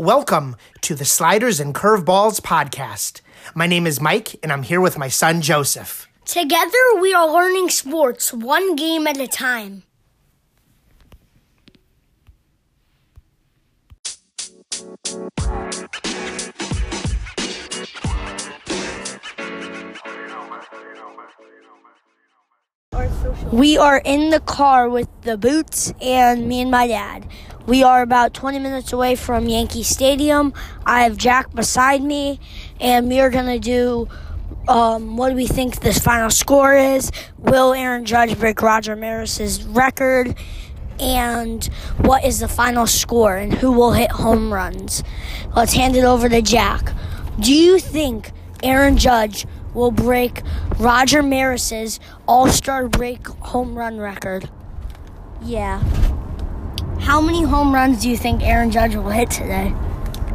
Welcome to the Sliders and Curveballs podcast. My name is Mike, and I'm here with my son Joseph. Together, we are learning sports one game at a time. We are in the car with the boots and me and my dad. We are about 20 minutes away from Yankee Stadium. I have Jack beside me, and we are going to do um, what do we think this final score is? Will Aaron Judge break Roger Maris's record? And what is the final score? And who will hit home runs? Let's hand it over to Jack. Do you think Aaron Judge will break Roger Maris's All Star break home run record? Yeah. How many home runs do you think Aaron Judge will hit today?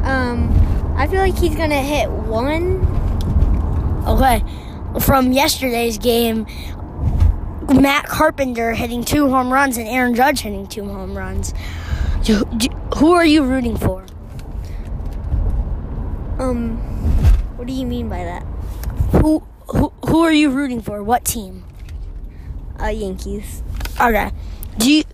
Um, I feel like he's gonna hit one. Okay, from yesterday's game, Matt Carpenter hitting two home runs and Aaron Judge hitting two home runs. Do, do, who are you rooting for? Um, what do you mean by that? Who who who are you rooting for? What team? Uh, Yankees. Okay. Do you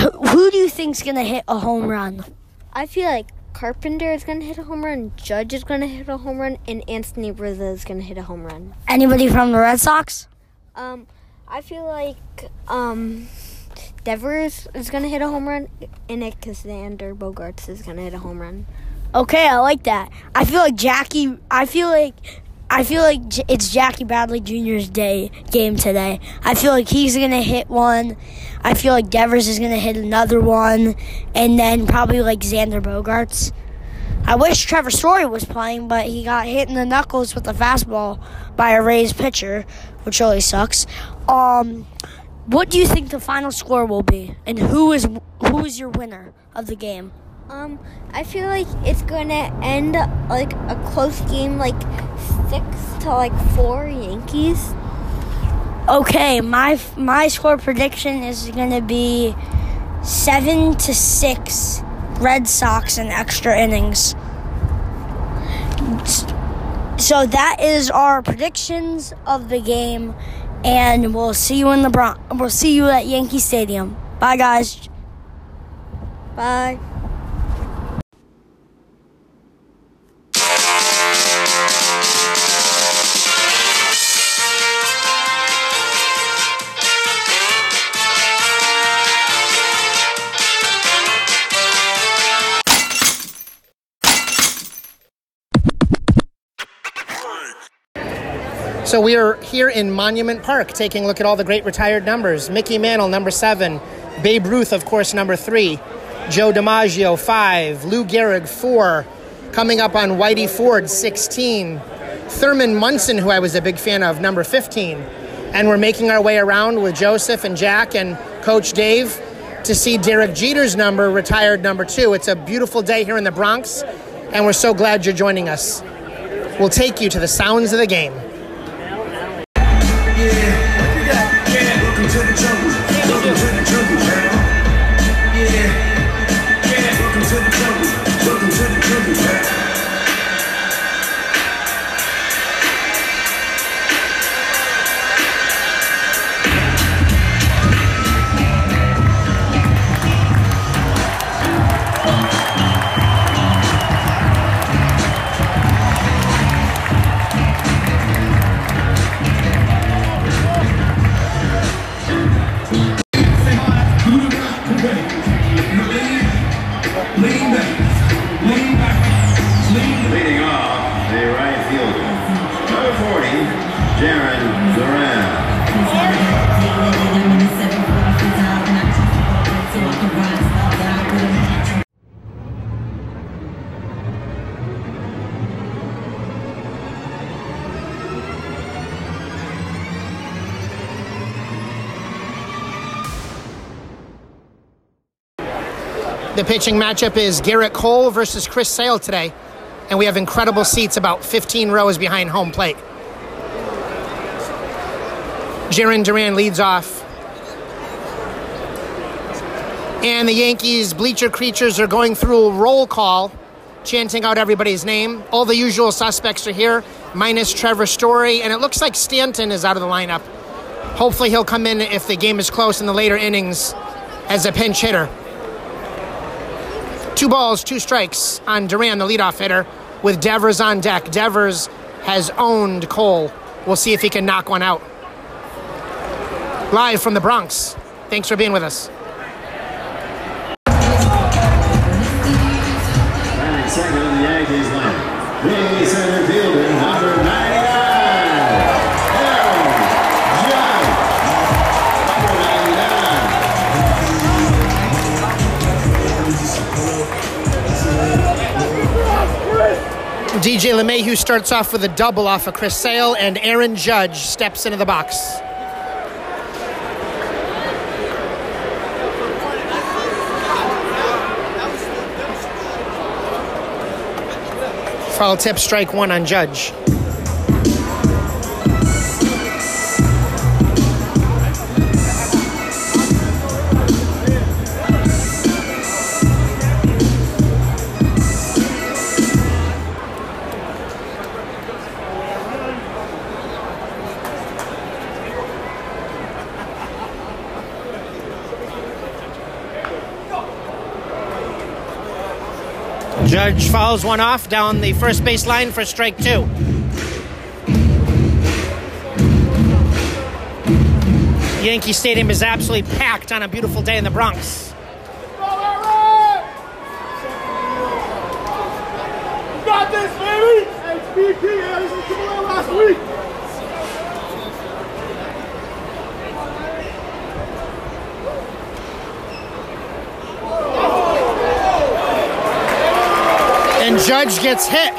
who do you think's gonna hit a home run? I feel like Carpenter is gonna hit a home run, Judge is gonna hit a home run, and Anthony Rizzo is gonna hit a home run. Anybody from the Red Sox? Um, I feel like um, Devers is gonna hit a home run, and Alexander Bogaerts is gonna hit a home run. Okay, I like that. I feel like Jackie. I feel like. I feel like it's Jackie Bradley Jr.'s day game today. I feel like he's gonna hit one. I feel like Devers is gonna hit another one, and then probably like Xander Bogaerts. I wish Trevor Story was playing, but he got hit in the knuckles with a fastball by a Rays pitcher, which really sucks. Um, what do you think the final score will be, and who is who is your winner of the game? Um, I feel like it's gonna end like a close game, like six to like four Yankees. Okay, my my score prediction is gonna be seven to six Red Sox in extra innings. So that is our predictions of the game, and we'll see you in the Bronx. We'll see you at Yankee Stadium. Bye, guys. Bye. We are here in Monument Park taking a look at all the great retired numbers. Mickey Mantle, number seven. Babe Ruth, of course, number three. Joe DiMaggio, five. Lou Gehrig, four. Coming up on Whitey Ford, 16. Thurman Munson, who I was a big fan of, number 15. And we're making our way around with Joseph and Jack and Coach Dave to see Derek Jeter's number, retired number two. It's a beautiful day here in the Bronx, and we're so glad you're joining us. We'll take you to the sounds of the game. The pitching matchup is Gerrit Cole versus Chris Sale today, and we have incredible seats about 15 rows behind home plate. Jarren Duran leads off. And the Yankees bleacher creatures are going through a roll call, chanting out everybody's name. All the usual suspects are here, minus Trevor Story, and it looks like Stanton is out of the lineup. Hopefully, he'll come in if the game is close in the later innings as a pinch hitter. Two balls, two strikes on Duran, the leadoff hitter, with Devers on deck. Devers has owned Cole. We'll see if he can knock one out. Live from the Bronx. Thanks for being with us. DJ LeMahieu starts off with a double off of Chris Sale, and Aaron Judge steps into the box. Foul tip, strike one on Judge. Judge fouls one off down the first base line for strike two. Yankee Stadium is absolutely packed on a beautiful day in the Bronx. got this, baby! HBP, last week. And Judge gets hit.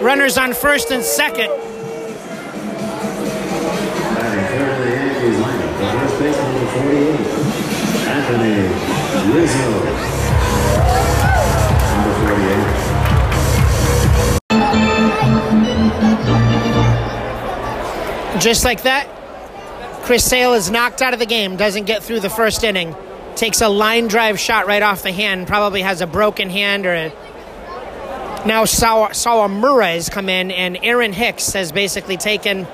Runners on first and second. Batting third in the Yankees lineup. The first baseman, number 48. Anthony Rizzo. Just like that, Chris Sale is knocked out of the game, doesn't get through the first inning. Takes a line drive shot right off the hand, probably has a broken hand or a. Now Sawa, Sawamura has come in, and Aaron Hicks has basically taken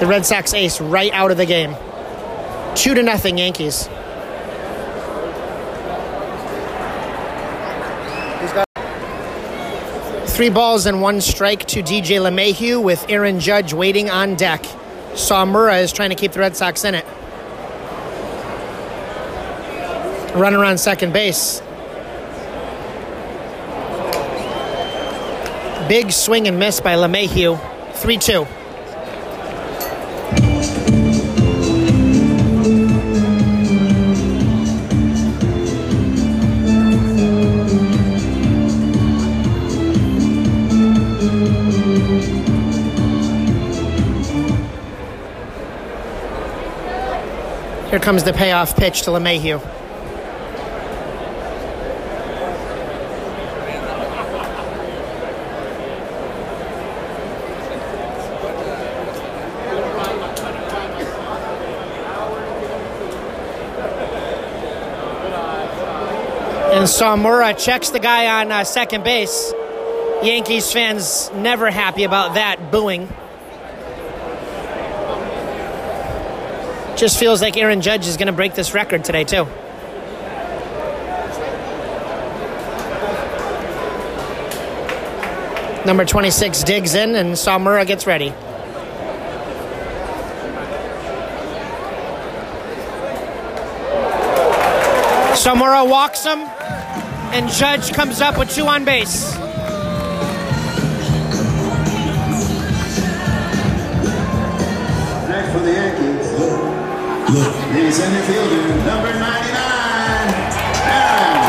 the Red Sox ace right out of the game. Two to nothing, Yankees. Three balls and one strike to DJ LeMahieu with Aaron Judge waiting on deck. Sawamura is trying to keep the Red Sox in it. Runner on second base. Big swing and miss by LeMahieu. 3 2. Here comes the payoff pitch to LeMahieu. And Sawamura checks the guy on uh, second base. Yankees fans never happy about that booing. Just feels like Aaron Judge is going to break this record today, too. Number 26 digs in, and Samura gets ready. Samura walks him, and Judge comes up with two on base. Next for the Yankees, look, he's in the fielder, number 99, Aaron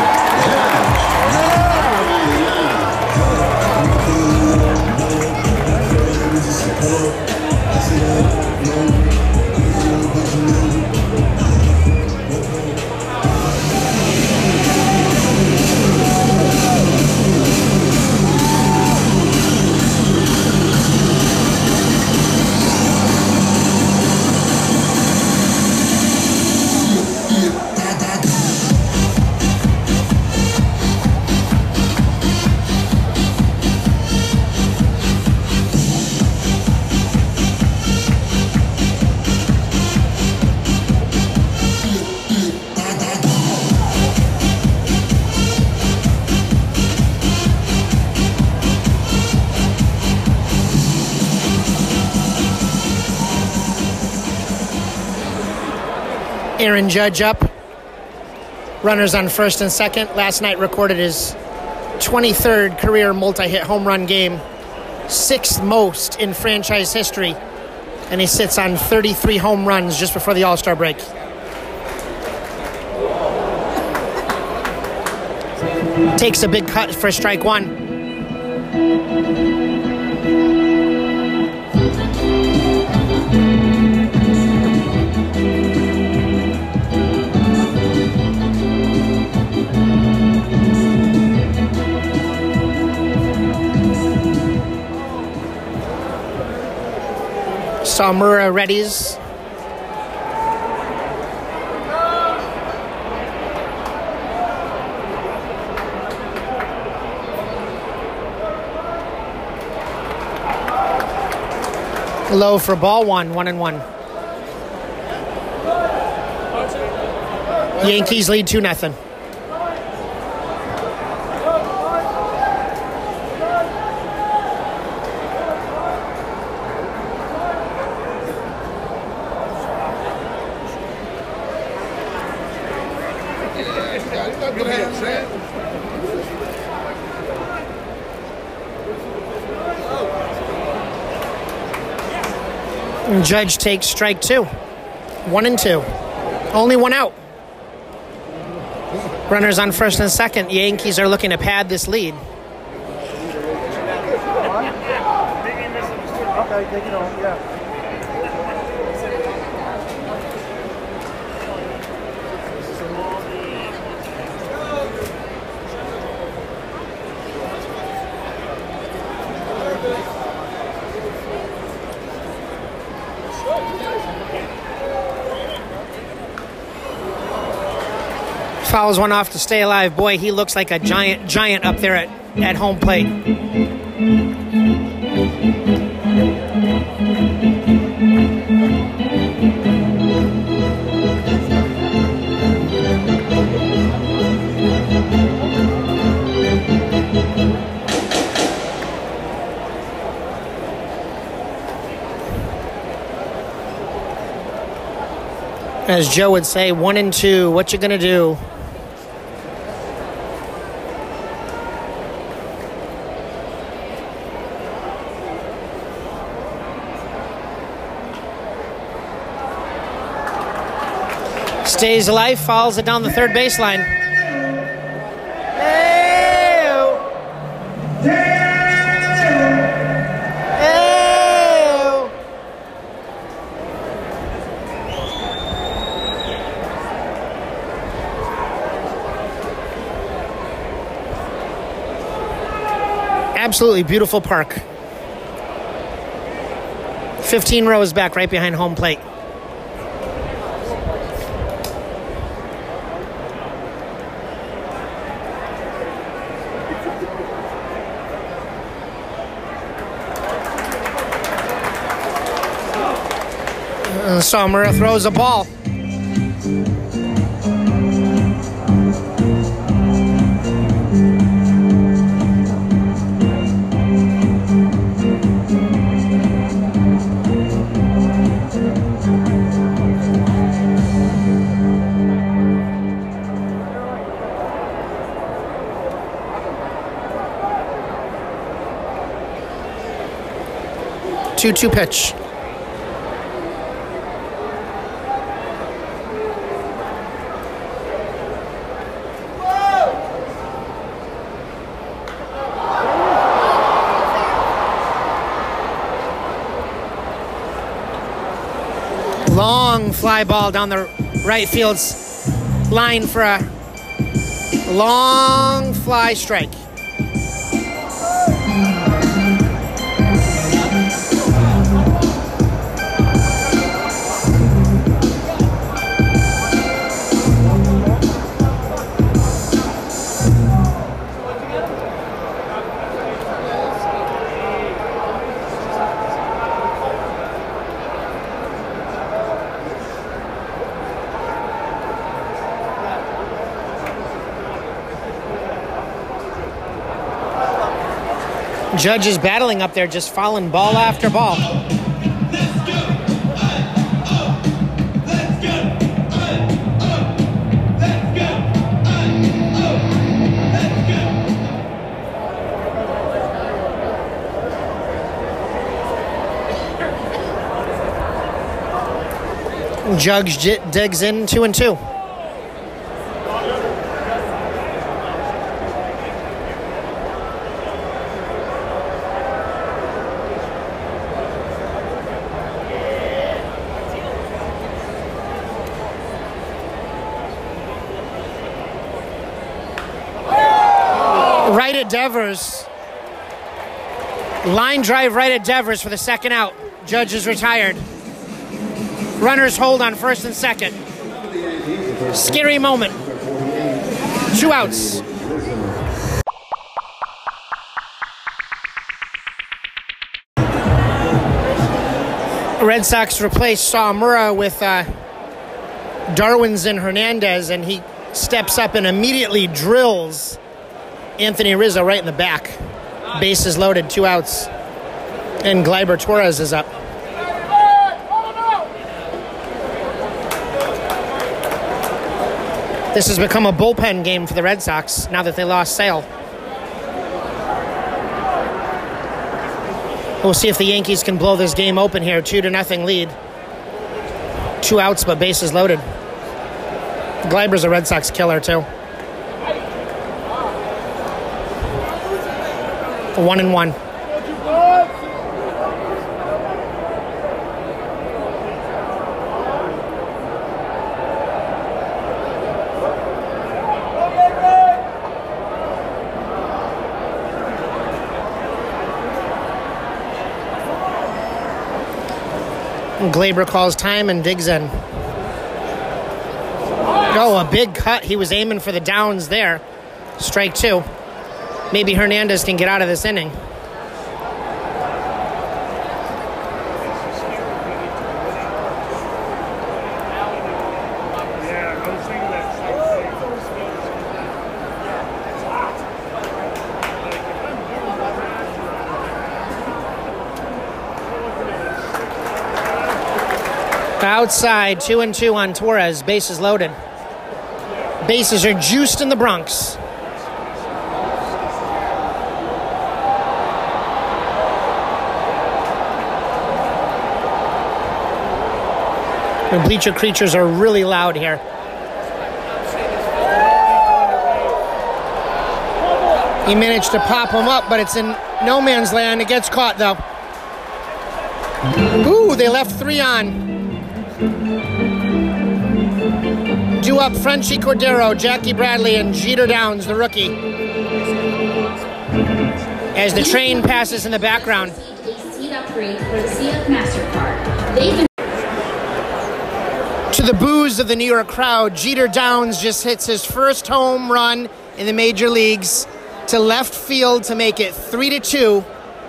Judge, number 99. Judge up. Runners on first and second. Last night recorded his 23rd career multi hit home run game, sixth most in franchise history. And he sits on 33 home runs just before the All Star break. Takes a big cut for strike one. Samura readies. Low for ball one, one and one. Yankees lead two nothing. And Judge takes strike two. One and two. Only one out. Runners on first and second. Yankees are looking to pad this lead. Okay, take it home, yeah. Fouls one off to stay alive. Boy, he looks like a giant, giant up there at, at home plate. As Joe would say, one and two. What you gonna do? Stays alive, falls it down the third baseline. Absolutely beautiful park. 15 rows back right behind home plate. Sommer throws a ball. Two two pitch. Long fly ball down the right field's line for a long fly strike. Judge is battling up there, just falling ball after ball. Judge digs in two and two. Devers. Line drive right at Devers for the second out. Judge is retired. Runners hold on first and second. Scary moment. Two outs. Red Sox replaced Sawamura with uh, Darwinzon Hernandez, and he steps up and immediately drills Anthony Rizzo right in the back. Bases loaded, two outs. And Gleyber Torres is up. This has become a bullpen game for the Red Sox now that they lost Sale. We'll see if the Yankees can blow this game open here. Two to nothing lead. Two outs, but bases loaded. Gleyber's a Red Sox killer, too. One and one. Gleyber calls time and digs in. Oh, a big cut. He was aiming for the downs there. Strike two. Maybe Hernandez can get out of this inning. Outside, two and two on Torres. Bases loaded. Bases are juiced in the Bronx. The bleacher creatures are really loud here. He managed to pop him up, but it's in no man's land. It gets caught though. Ooh, they left three on. Due up Franchy Cordero, Jackie Bradley, and Jeter Downs, the rookie. As the train passes in the background. To the boos of the New York crowd, Jeter Downs just hits his first home run in the major leagues to left field to make it three to two.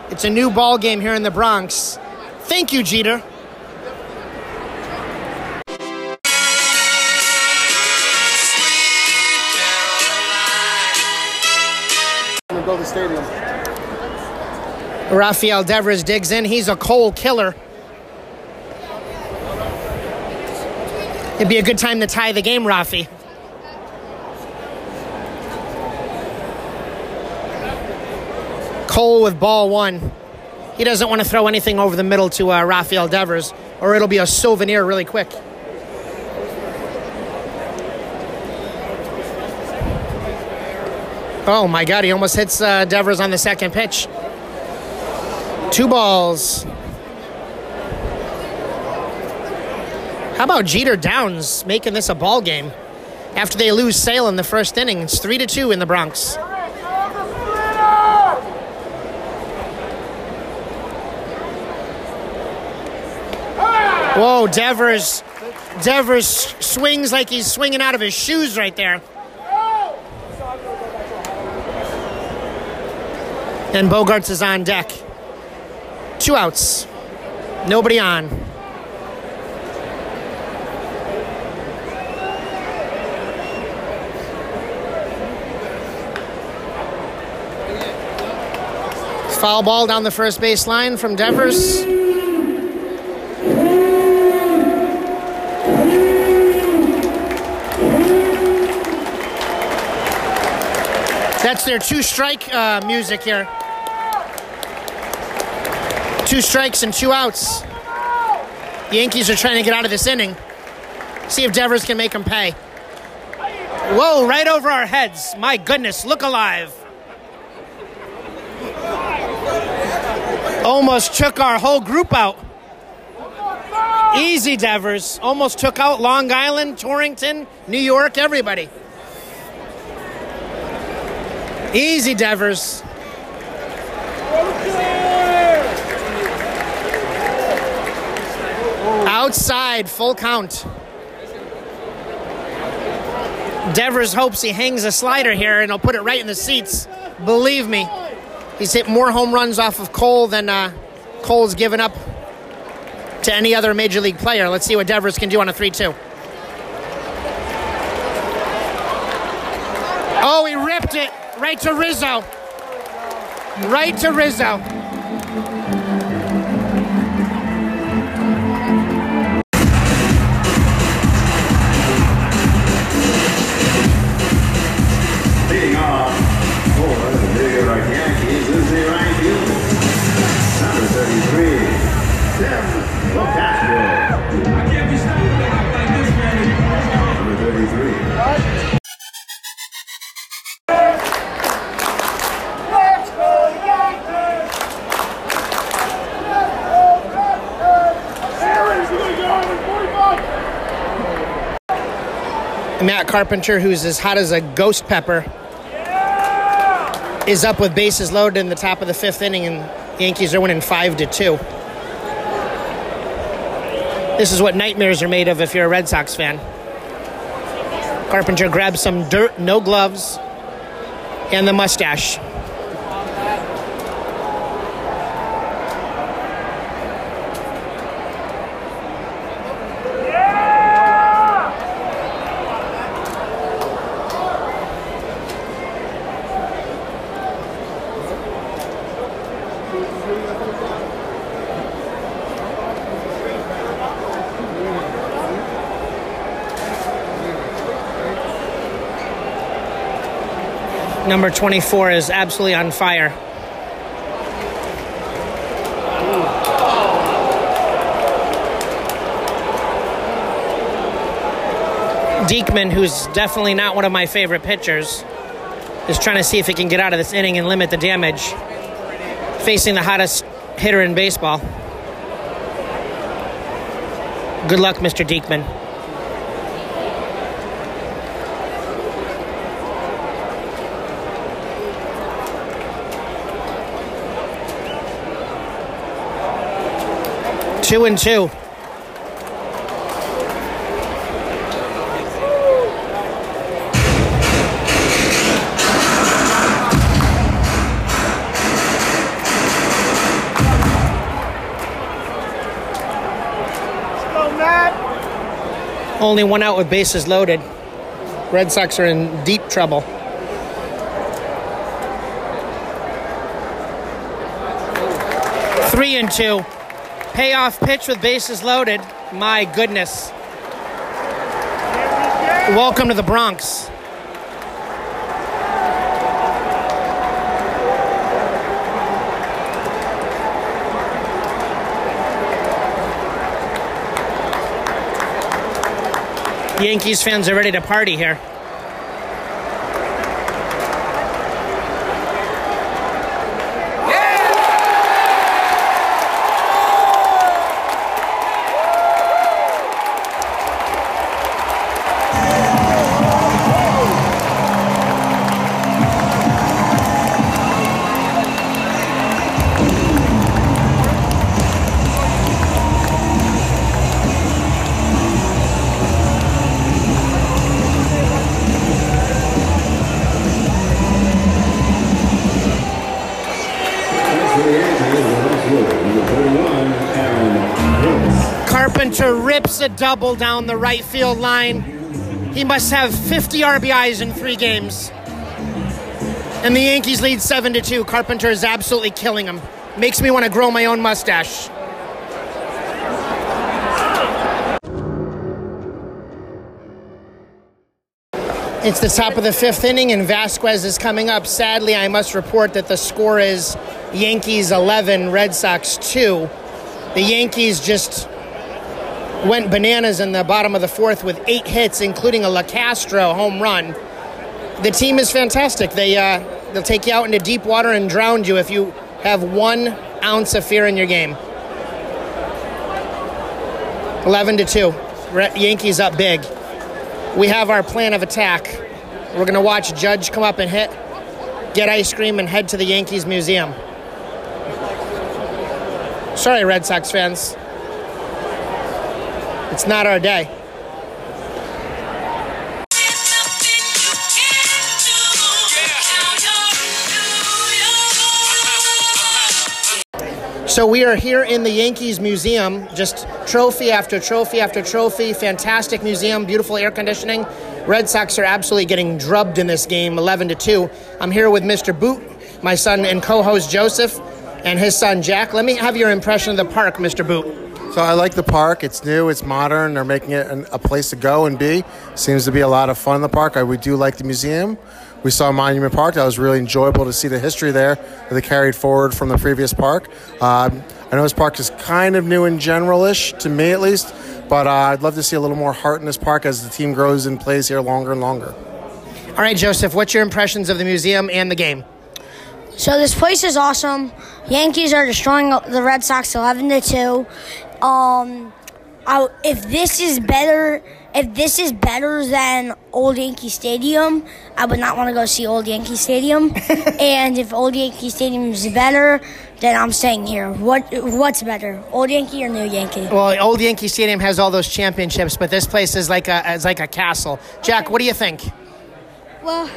It's a new ball game here in the Bronx. Thank you, Jeter. build a stadium. Rafael Devers digs in. He's a Cole killer. It'd be a good time to tie the game, Rafi. Cole with ball one. He doesn't want to throw anything over the middle to uh, Rafael Devers, or it'll be a souvenir really quick. Oh my God, he almost hits uh, Devers on the second pitch. Two balls. How about Jeter Downs making this a ball game after they lose Sale in the first inning? It's three to two in the Bronx. Whoa, Devers. Devers swings like he's swinging out of his shoes right there. And Bogaerts is on deck. Two outs. Nobody on. Foul ball down the first base line from Devers. That's their two strike uh, music here. Two strikes and two outs. The Yankees are trying to get out of this inning. See if Devers can make him pay. Whoa, right over our heads. My goodness, look alive. Almost took our whole group out. Easy, Devers. Almost took out Long Island, Torrington, New York, everybody. Easy, Devers. Outside, full count. Devers hopes he hangs a slider here and he'll put it right in the seats. Believe me, he's hit more home runs off of Cole than uh, Cole's given up to any other major league player. Let's see what Devers can do on a 3 2. Oh, he ripped it right to Rizzo. Right to Rizzo. Matt Carpenter, who's as hot as a ghost pepper, is up with bases loaded in the top of the fifth inning, and Yankees are winning five to two. This is what nightmares are made of if you're a Red Sox fan. Carpenter grabs some dirt, no gloves, and the mustache. Number 24 is absolutely on fire. Diekman, who's definitely not one of my favorite pitchers, is trying to see if he can get out of this inning and limit the damage, facing the hottest hitter in baseball. Good luck, Mr. Diekman. Two and two. Only one out with bases loaded. Red Sox are in deep trouble. Three and two. Payoff pitch with bases loaded. My goodness. Welcome to the Bronx. Yankees fans are ready to party here. Rips a double down the right field line. He must have 50 RBIs in three games. And the Yankees lead 7 to 2. Carpenter is absolutely killing him. Makes me want to grow my own mustache. It's the top of the fifth inning, and Vasquez is coming up. Sadly, I must report that the score is Yankees 11, Red Sox 2. The Yankees just went bananas in the bottom of the fourth with eight hits, including a LaCastro home run. The team is fantastic. They uh, they'll take you out into deep water and drown you if you have one ounce of fear in your game. Eleven to two, Yankees up big. We have our plan of attack. We're gonna watch Judge come up and hit, get ice cream, and head to the Yankees Museum. Sorry, Red Sox fans. It's not our day. So we are here in the Yankees Museum, just trophy after trophy after trophy. Fantastic museum, beautiful air conditioning. Red Sox are absolutely getting drubbed in this game, 11 to 2. I'm here with Mr. Boot, my son and co-host Joseph, and his son Jack. Let me have your impression of the park, Mr. Boot. So I like the park. It's new. It's modern. They're making it an, a place to go and be. Seems to be a lot of fun in the park. I we do like the museum. We saw Monument Park. That was really enjoyable to see the history there that they carried forward from the previous park. Um, I know this park is kind of new and general-ish to me at least, but uh, I'd love to see a little more heart in this park as the team grows and plays here longer and longer. All right, Joseph, what's your impressions of the museum and the game? So this place is awesome. Yankees are destroying the Red Sox 11 to 2. Um I, if this is better if this is better than Old Yankee Stadium, I would not want to go see Old Yankee Stadium. and if Old Yankee Stadium is better, then I'm staying here. What what's better, Old Yankee or New Yankee? Well, Old Yankee Stadium has all those championships, but this place is like a is like a castle. Jack, what do you think? Well,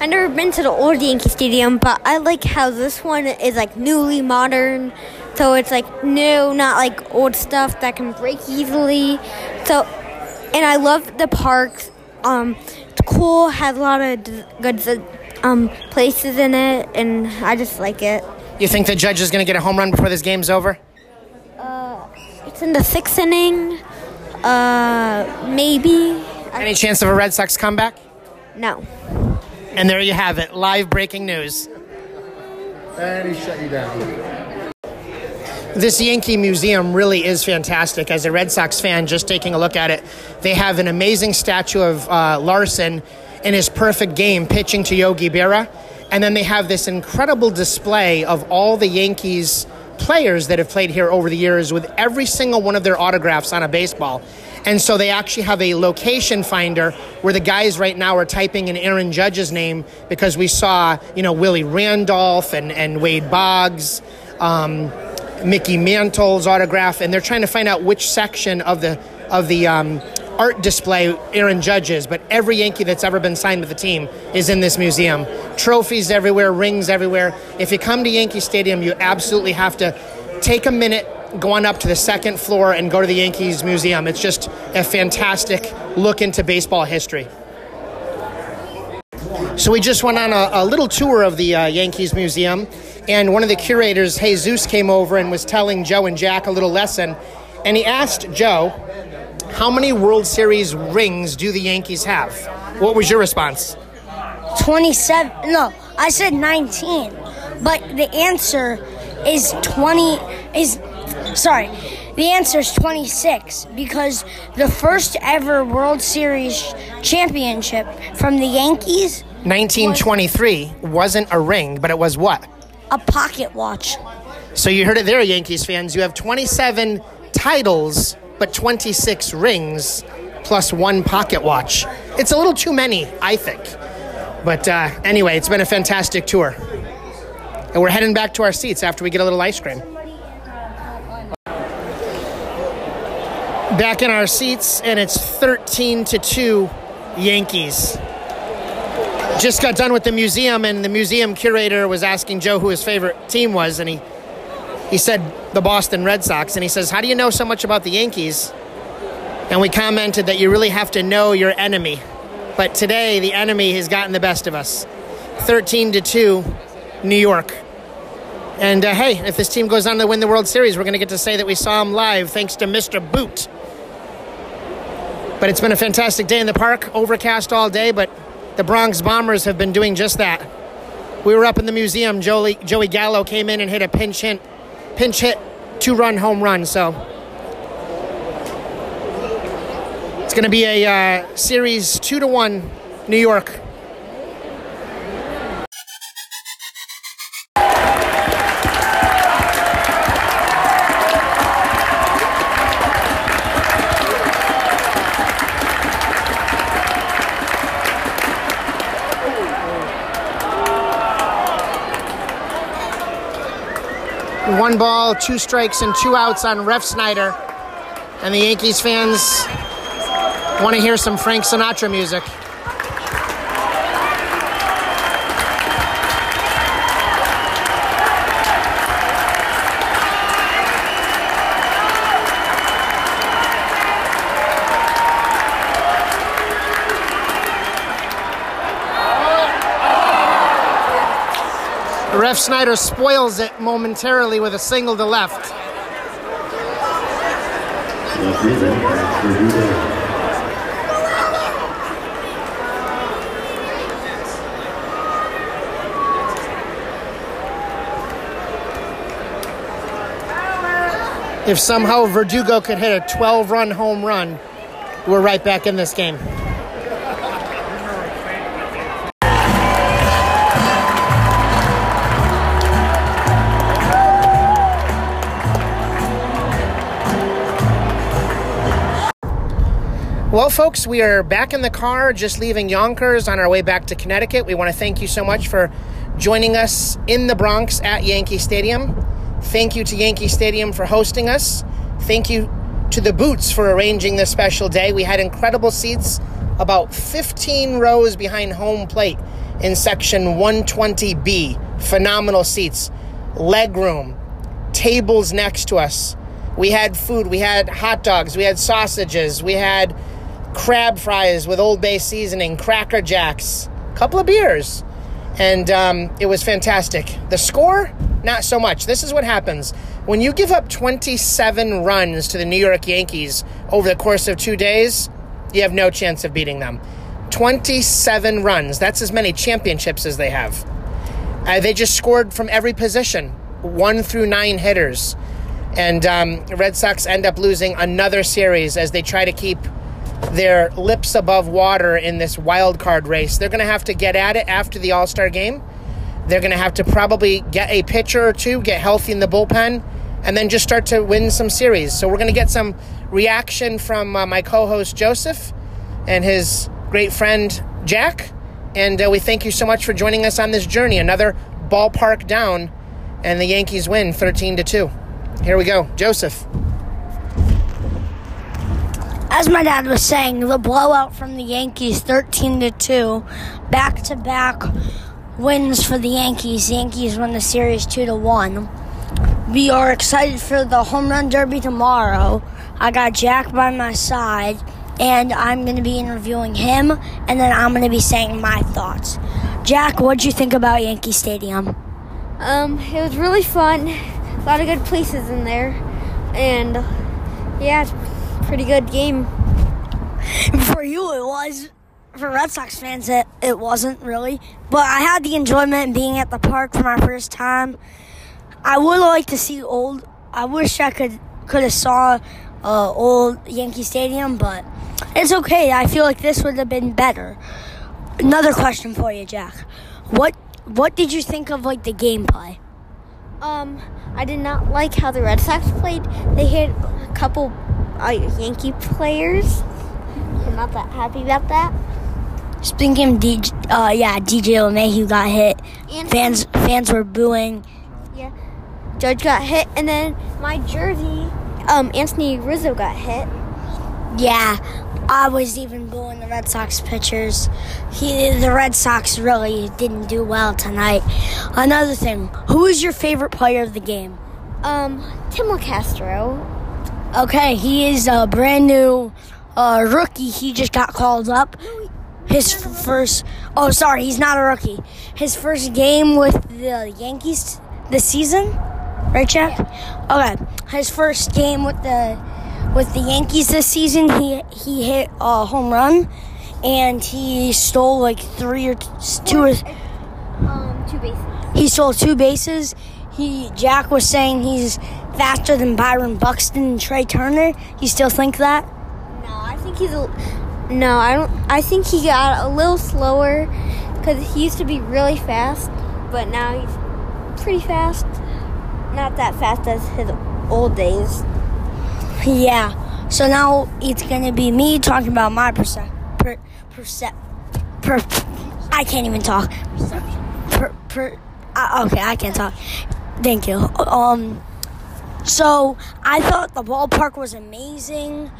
I've never been to the old Yankee Stadium, but I like how this one is like newly modern. So it's like new, not like old stuff that can break easily. So, and I love the park. Um, it's cool, has a lot of good um, places in it, and I just like it. You think the judge is going to get a home run before this game's over? Uh, It's in the sixth inning. Uh, maybe. Any chance of a Red Sox comeback? No. And there you have it, live breaking news. And he shut you down. This Yankee Museum really is fantastic. As a Red Sox fan, just taking a look at it, they have an amazing statue of uh, Larsen in his perfect game pitching to Yogi Berra. And then they have this incredible display of all the Yankees players that have played here over the years with every single one of their autographs on a baseball. And so they actually have a location finder where the guys right now are typing in Aaron Judge's name because we saw, you know, Willie Randolph and, and Wade Boggs, um, Mickey Mantle's autograph, and they're trying to find out which section of the of the um, art display Aaron Judge is. But every Yankee that's ever been signed with the team is in this museum. Trophies everywhere, rings everywhere. If you come to Yankee Stadium, you absolutely have to take a minute, go on up to the second floor, and go to the Yankees Museum. It's just a fantastic look into baseball history. So we just went on a, a little tour of the uh, Yankees Museum, and one of the curators, Jesus, came over and was telling Joe and Jack a little lesson. And he asked Joe, "How many World Series rings do the Yankees have?" What was your response? 27. No, I said 19. But the answer is 20 is sorry. The answer is 26 because the first ever World Series championship from the Yankees, 1923 wasn't a ring, but it was what? A pocket watch. So you heard it there, Yankees fans. You have 27 titles, but 26 rings plus one pocket watch. It's a little too many, I think. But uh, anyway, it's been a fantastic tour. And we're heading back to our seats after we get a little ice cream. Back in our seats, and it's 13 to 2 Yankees. Just got done with the museum, and the museum curator was asking Joe who his favorite team was, and he he said the Boston Red Sox, and he says, "How do you know so much about the Yankees?" And we commented that you really have to know your enemy. But today, the enemy has gotten the best of us. 13 to 2, New York. And uh, hey, if this team goes on to win the World Series, we're going to get to say that we saw them live thanks to Mr. Boot. But it's been a fantastic day in the park, overcast all day, but the Bronx Bombers have been doing just that. We were up in the museum. Joey, Joey Gallo came in and hit a pinch hit, pinch hit, two run home run. So It's going to be a uh, series two to one, New York. One ball, two strikes, and two outs on Refsnyder. And the Yankees fans want to hear some Frank Sinatra music. Refsnyder spoils it momentarily with a single to left. If somehow Verdugo could hit a 12 run home run, we're right back in this game. Well, folks, we are back in the car, just leaving Yonkers on our way back to Connecticut. We want to thank you so much for joining us in the Bronx at Yankee Stadium. Thank you to Yankee Stadium for hosting us. Thank you to the Boots for arranging this special day. We had incredible seats, about 15 rows behind home plate in section 120B. Phenomenal seats, leg room, tables next to us. We had food, we had hot dogs, we had sausages, we had crab fries with Old Bay seasoning, Cracker Jacks, a couple of beers, and um, it was fantastic. The score, not so much. This is what happens when you give up 27 runs to the New York Yankees over the course of two days. You have no chance of beating them. 27 runs. That's as many championships as they have. Uh, they just scored from every position, one through nine hitters. And um, Red Sox end up losing another series as they try to keep their lips above water in this wild card race. They're going to have to get at it after the All Star game. They're going to have to probably get a pitcher or two, get healthy in the bullpen, and then just start to win some series. So we're going to get some reaction from uh, my co host Joseph and his great friend Jack. And uh, we thank you so much for joining us on this journey. Another ballpark down, and the Yankees win 13 to 2. Here we go. Joseph. As my dad was saying, the blowout from the Yankees 13 to 2, back to back wins for the Yankees. The Yankees win the series 2 to 1. We are excited for the home run derby tomorrow. I got Jack by my side, and I'm going to be interviewing him, and then I'm going to be saying my thoughts. Jack, what'd you think about Yankee Stadium? Um, it was really fun. A lot of good places in there, and yeah, pretty good game. For you, it was. For Red Sox fans, it, it wasn't really. But I had the enjoyment being at the park for my first time. I would like to see old. I wish I could could have saw uh, old Yankee Stadium, but it's okay. I feel like this would have been better. Another question for you, Jack. What what did you think of like the gameplay? Um, I did not like how the Red Sox played. They hit a couple uh, Yankee players. I'm not that happy about that. Speaking of DJ, uh, yeah, DJ LeMahieu got hit. And Fans fans were booing. yeah, Judge got hit, and then my jersey, um, Anthony Rizzo got hit. Yeah, I was even booing the Red Sox pitchers. He, the Red Sox really didn't do well tonight. Another thing, who is your favorite player of the game? Um, Tim Locastro. Okay, he is a brand new uh, rookie. He just got called up. His f- first. Oh, sorry, he's not a rookie. His first game with the Yankees this season, right, Jack? Okay, his first game with the with the Yankees this season, he he hit a home run, and he stole like three or t- two or Um, two bases. he stole two bases. He Jack was saying he's faster than Byron Buxton and Trea Turner. You still think that? No, I think he's a, no. I don't. I think he got a little slower because he used to be really fast, but now he's pretty fast. Not that fast as his old days. Yeah. So now it's gonna be me talking about my percep per percep per. I can't even talk. Per, per, uh, okay, I can't talk. Thank you. Um. So I thought the ballpark was amazing.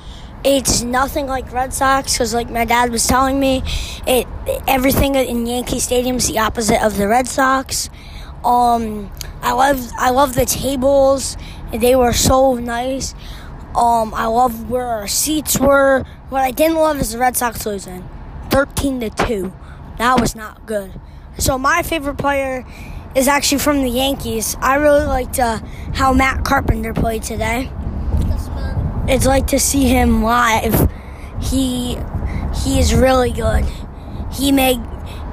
It's nothing like Red Sox because, like my dad was telling me, it everything in Yankee Stadium is the opposite of the Red Sox. Um, I love I love the tables. They were so nice. Um, I love where our seats were. What I didn't love is the Red Sox losing, thirteen to two. That was not good. So my favorite player is actually from the Yankees. I really liked uh, how Matt Carpenter played today. It's like to see him live. He he is really good. He made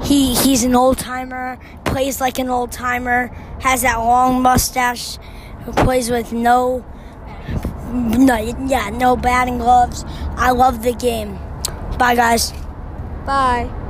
he he's an old timer, plays like an old timer, has that long mustache, who plays with no no yeah, no batting gloves. I love the game. Bye guys. Bye.